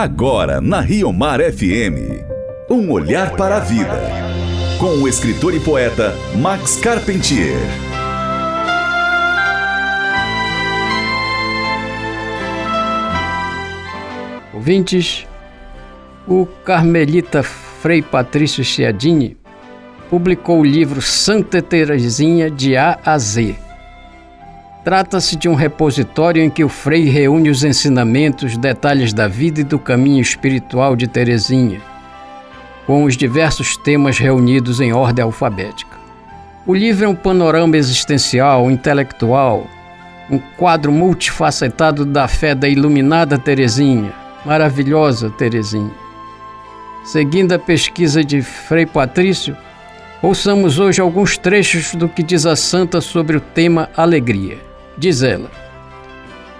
Agora na Rio Mar FM. Um olhar para a vida. Com o escritor e poeta Max Carpentier. Ouvintes, o carmelita Frei Patrício Ciadini publicou o livro Santa Teresinha de A a Z. Trata-se de um repositório em que o Frei reúne os ensinamentos, detalhes da vida e do caminho espiritual de Teresinha, com os diversos temas reunidos em ordem alfabética. O livro é um panorama existencial, intelectual, um quadro multifacetado da fé da iluminada Teresinha, maravilhosa Teresinha. Seguindo a pesquisa de Frei Patrício, ouçamos hoje alguns trechos do que diz a santa sobre o tema alegria. Diz ela: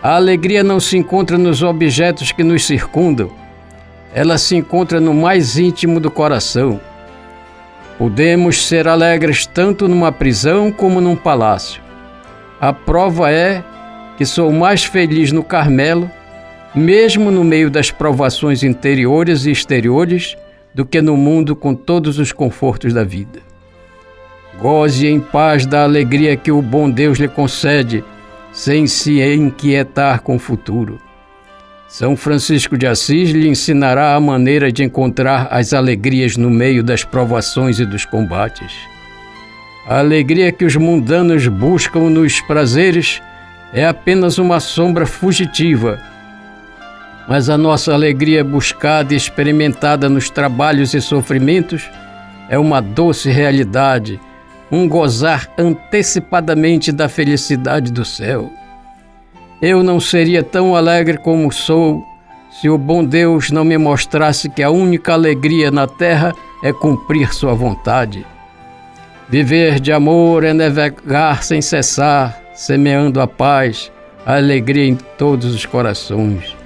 A alegria não se encontra nos objetos que nos circundam, ela se encontra no mais íntimo do coração. Podemos ser alegres tanto numa prisão como num palácio. A prova é que sou mais feliz no Carmelo mesmo no meio das provações interiores e exteriores, do que no mundo com todos os confortos da vida. Goze em paz da alegria que o bom Deus lhe concede, sem se inquietar com o futuro. São Francisco de Assis lhe ensinará a maneira de encontrar as alegrias no meio das provações e dos combates. A alegria que os mundanos buscam nos prazeres é apenas uma sombra fugitiva mas a nossa alegria buscada e experimentada nos trabalhos e sofrimentos é uma doce realidade, um gozar antecipadamente da felicidade do céu. Eu não seria tão alegre como sou se o bom Deus não me mostrasse que a única alegria na terra é cumprir Sua vontade. Viver de amor é navegar sem cessar, semeando a paz, a alegria em todos os corações.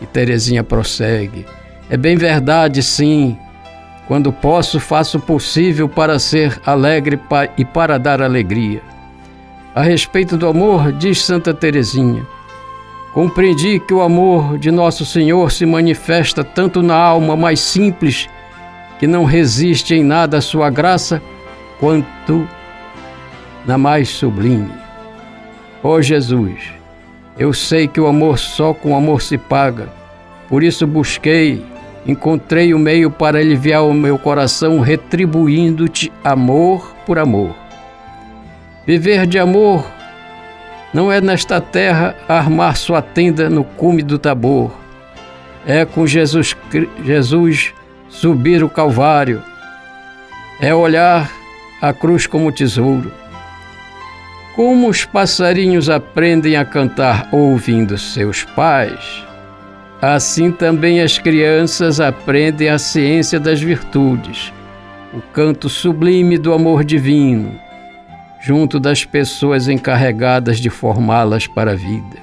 E Terezinha prossegue: É bem verdade, sim. Quando posso, faço o possível para ser alegre e para dar alegria. A respeito do amor, diz Santa Teresinha: Compreendi que o amor de Nosso Senhor se manifesta tanto na alma mais simples, que não resiste em nada à sua graça, quanto na mais sublime. Ó oh Jesus, eu sei que o amor só com amor se paga. Por isso busquei, encontrei o meio para aliviar o meu coração, retribuindo-te amor por amor. Viver de amor não é nesta terra armar sua tenda no cume do tabor. É com Jesus, Jesus subir o Calvário. É olhar a cruz como tesouro como os passarinhos aprendem a cantar ouvindo seus pais, assim também as crianças aprendem a ciência das virtudes, o canto sublime do amor divino, junto das pessoas encarregadas de formá-las para a vida.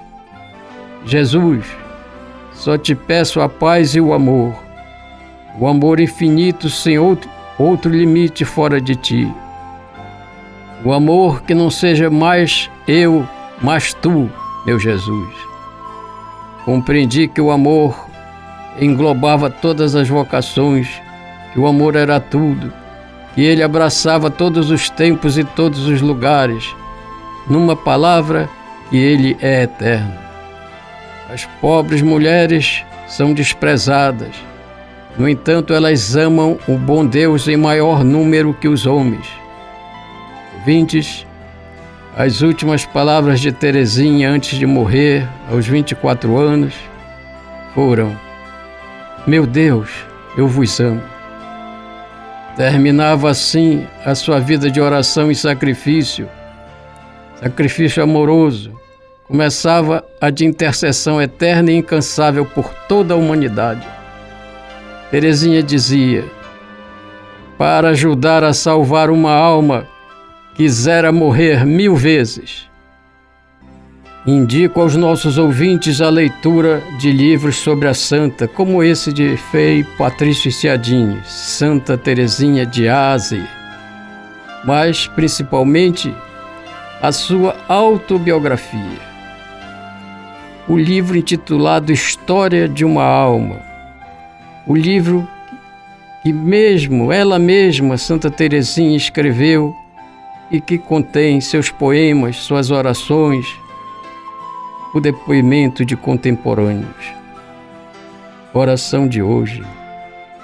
Jesus, só te peço a paz e o amor, o amor infinito sem outro, outro limite fora de ti o amor que não seja mais eu, mas tu, meu Jesus. Compreendi que o amor englobava todas as vocações, que o amor era tudo, que ele abraçava todos os tempos e todos os lugares. Numa palavra, que ele é eterno. As pobres mulheres são desprezadas. No entanto, elas amam o bom Deus em maior número que os homens ouvintes, as últimas palavras de Terezinha antes de morrer, aos 24 anos, foram: Meu Deus, eu vos amo. Terminava assim a sua vida de oração e sacrifício, sacrifício amoroso. Começava a de intercessão eterna e incansável por toda a humanidade. Terezinha dizia: Para ajudar a salvar uma alma, quisera morrer mil vezes. Indico aos nossos ouvintes a leitura de livros sobre a santa, como esse de Frei Patrício Ciadini, Santa Teresinha de Ásia, mas principalmente a sua autobiografia. O livro intitulado História de uma Alma, o livro que mesmo ela mesma, Santa Teresinha, escreveu e que contém seus poemas, suas orações, o depoimento de contemporâneos. Oração de hoje.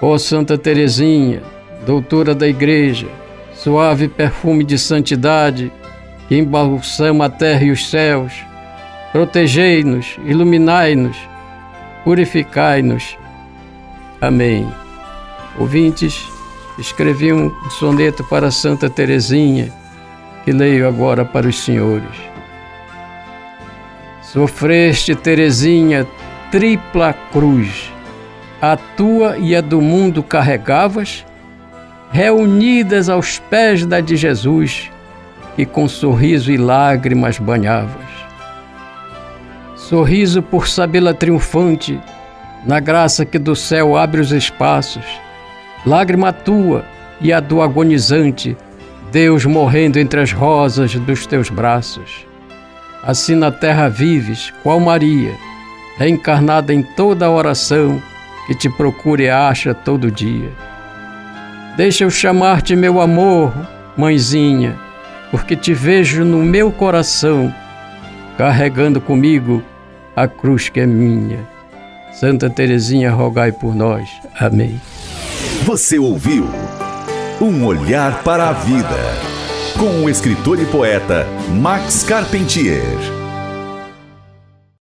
Ó Santa Teresinha, doutora da Igreja, suave perfume de santidade que embalsama a terra e os céus, protegei-nos, iluminai-nos, purificai-nos. Amém. Ouvintes, escrevi um soneto para Santa Teresinha, que leio agora para os senhores. Sofreste, Teresinha, tripla cruz, a tua e a do mundo carregavas, reunidas aos pés da de Jesus, que com sorriso e lágrimas banhavas. Sorriso por sabê-la triunfante, na graça que do céu abre os espaços, lágrima tua e a do agonizante, Deus morrendo entre as rosas dos teus braços. Assim na terra vives, qual Maria, reencarnada em toda a oração que te procura e acha todo dia. Deixa eu chamar-te meu amor, mãezinha, porque te vejo no meu coração, carregando comigo a cruz que é minha. Santa Teresinha, rogai por nós. Amém. Você ouviu Um Olhar para a Vida, com o escritor e poeta Max Carpentier.